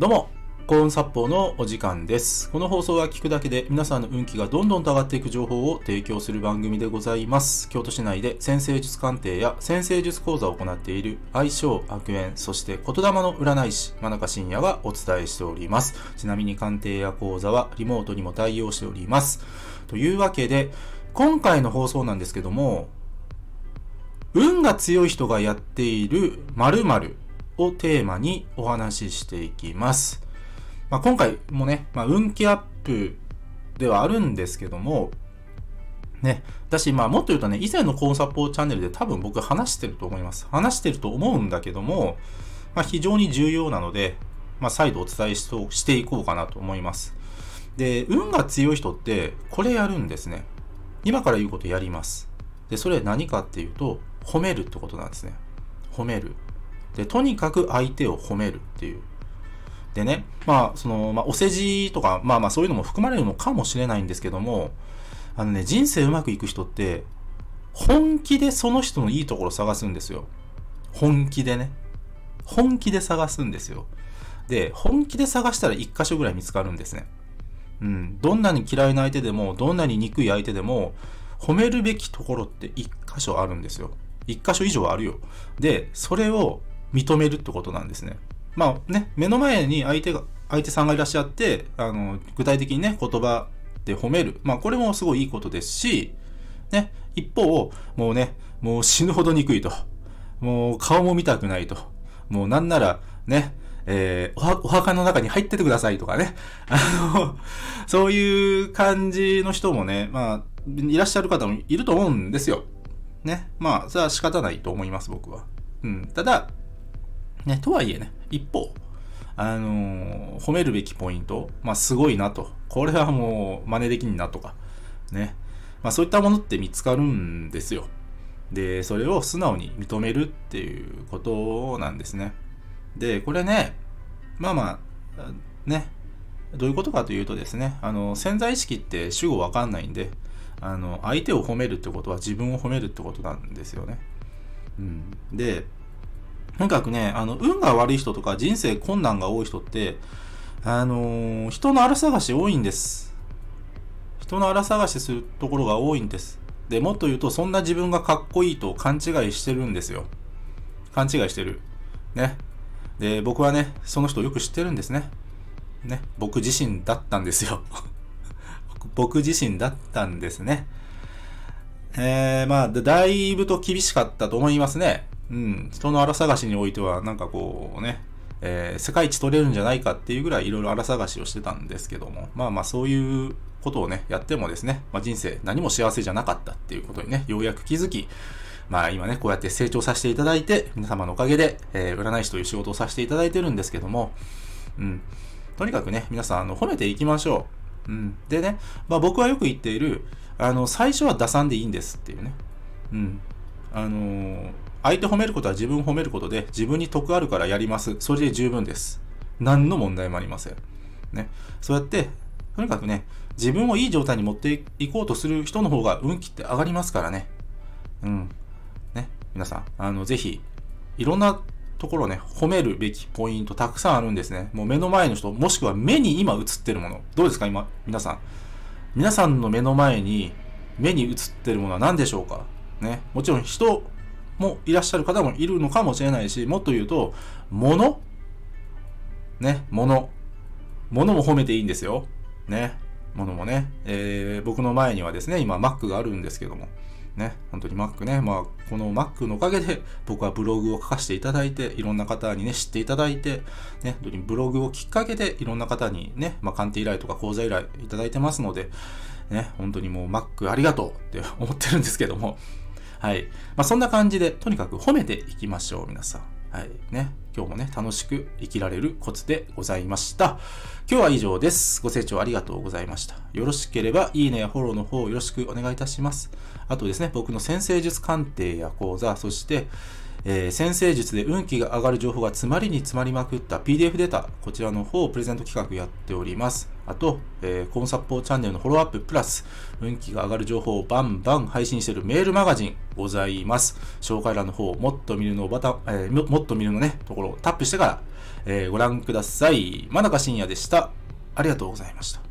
どうも、幸運殺法のお時間です。この放送は聞くだけで皆さんの運気がどんどんと上がっていく情報を提供する番組でございます。京都市内で先生術鑑定や先生術講座を行っている相性悪縁、そして言霊の占い師、真中信也がお伝えしております。ちなみに鑑定や講座はリモートにも対応しております。というわけで、今回の放送なんですけども、運が強い人がやっている〇〇をテーマにお話ししていきます。まあ、今回もね、まあ、運気アップではあるんですけども、ね、だし、まあ、もっと言うとね、以前のコンサポーチャンネルで多分僕話してると思います。話してると思うんだけども、まあ、非常に重要なので、まあ、再度お伝えししていこうかなと思います。で、運が強い人って、これやるんですね。今から言うことやります。で、それ何かっていうと、褒めるってことなんですね。褒める。で、とにかく相手を褒めるっていう。でね、まあ、その、まあ、お世辞とか、まあまあそういうのも含まれるのかもしれないんですけども、あのね、人生うまくいく人って、本気でその人のいいところ探すんですよ。本気でね。本気で探すんですよ。で、本気で探したら一箇所ぐらい見つかるんですね。うん。どんなに嫌いな相手でも、どんなに憎い相手でも、褒めるべきところって一箇所あるんですよ。一箇所以上あるよ。で、それを認めるってことなんですね。まあね、目の前に相手が、相手さんがいらっしゃって、あの、具体的にね、言葉で褒める。まあこれもすごいいいことですし、ね、一方、もうね、もう死ぬほど憎いと。もう顔も見たくないと。もうなんなら、ね、えーおはお墓の中に入っててくださいとかね。あの、そういう感じの人もね、まあ、いらっしゃる方もいると思うんですよ。ね。まあ、それは仕方ないと思います、僕は。うん。ただ、ね、とはいえね、一方、あのー褒めるべきポイント、まあ、すごいなと。これはもう、真似できんなとか、ね。まあ、そういったものって見つかるんですよ。で、それを素直に認めるっていうことなんですね。で、これね、まあまあ、ね、どういうことかというとですね、あの、潜在意識って主語わかんないんで、あの、相手を褒めるってことは自分を褒めるってことなんですよね。うん。で、とにかくね、あの、運が悪い人とか人生困難が多い人って、あのー人の荒探し多いんです。人の荒探しするところが多いんです。で、もっと言うと、そんな自分がかっこいいと勘違いしてるんですよ。勘違いしてる。ね。で、僕はね、その人よく知ってるんですね。ね。僕自身だったんですよ。僕自身だったんですね。えー、まあ、だいぶと厳しかったと思いますね。うん。人の荒探しにおいては、なんかこうね、えー世界一取れるんじゃないかっていうぐらいいろいろ荒探しをしてたんですけども、まあまあそういうことをね、やってもですね、まあ人生何も幸せじゃなかったっていうことにね、ようやく気づき、まあ今ね、こうやって成長させていただいて、皆様のおかげで、えー占い師という仕事をさせていただいてるんですけども、うん。とにかくね、皆さん、あの、褒めていきましょう。うん。でね、まあ僕はよく言っている、あの、最初は打算でいいんですっていうね。うん。あのー相手褒めることは自分褒めることで、自分に得あるからやります。それで十分です。何の問題もありません。ね。そうやって、とにかくね、自分をいい状態に持っていこうとする人の方が運気って上がりますからね。うん。ね。皆さん、あの、ぜひ、いろんなところね、褒めるべきポイントたくさんあるんですね。もう目の前の人、もしくは目に今映ってるもの。どうですか今、皆さん。皆さんの目の前に、目に映ってるものは何でしょうかね。もちろん人もいらっしゃる方もいるのかもしれないし、もっと言うと、物？ね、物。物も褒めていいんですよ。ね。物もね。えー、僕の前にはですね、今 Mac があるんですけども。ね、本当に Mac ね。まあ、この Mac のおかげで僕はブログを書かせていただいて、いろんな方にね、知っていただいて、ね、本当にブログをきっかけでいろんな方にね、まあ、鑑定依頼とか講座依頼いただいてますので、ね、本当にもう Mac ありがとうって思ってるんですけども、はい。まあ、そんな感じで、とにかく褒めていきましょう、皆さん。はい。ね。今日もね、楽しく生きられるコツでございました。今日は以上です。ご清聴ありがとうございました。よろしければ、いいねやフォローの方よろしくお願いいたします。あとですね、僕の先生術鑑定や講座、そして、えー、先生術で運気が上がる情報が詰まりに詰まりまくった PDF データ、こちらの方をプレゼント企画やっております。あと、えー、コンサッポーチャンネルのフォローアッププラス、運気が上がる情報をバンバン配信しているメールマガジンございます。紹介欄の方、もっと見るのボタ、えー、もっと見るのね、ところをタップしてから、えー、ご覧ください。真中深也でした。ありがとうございました。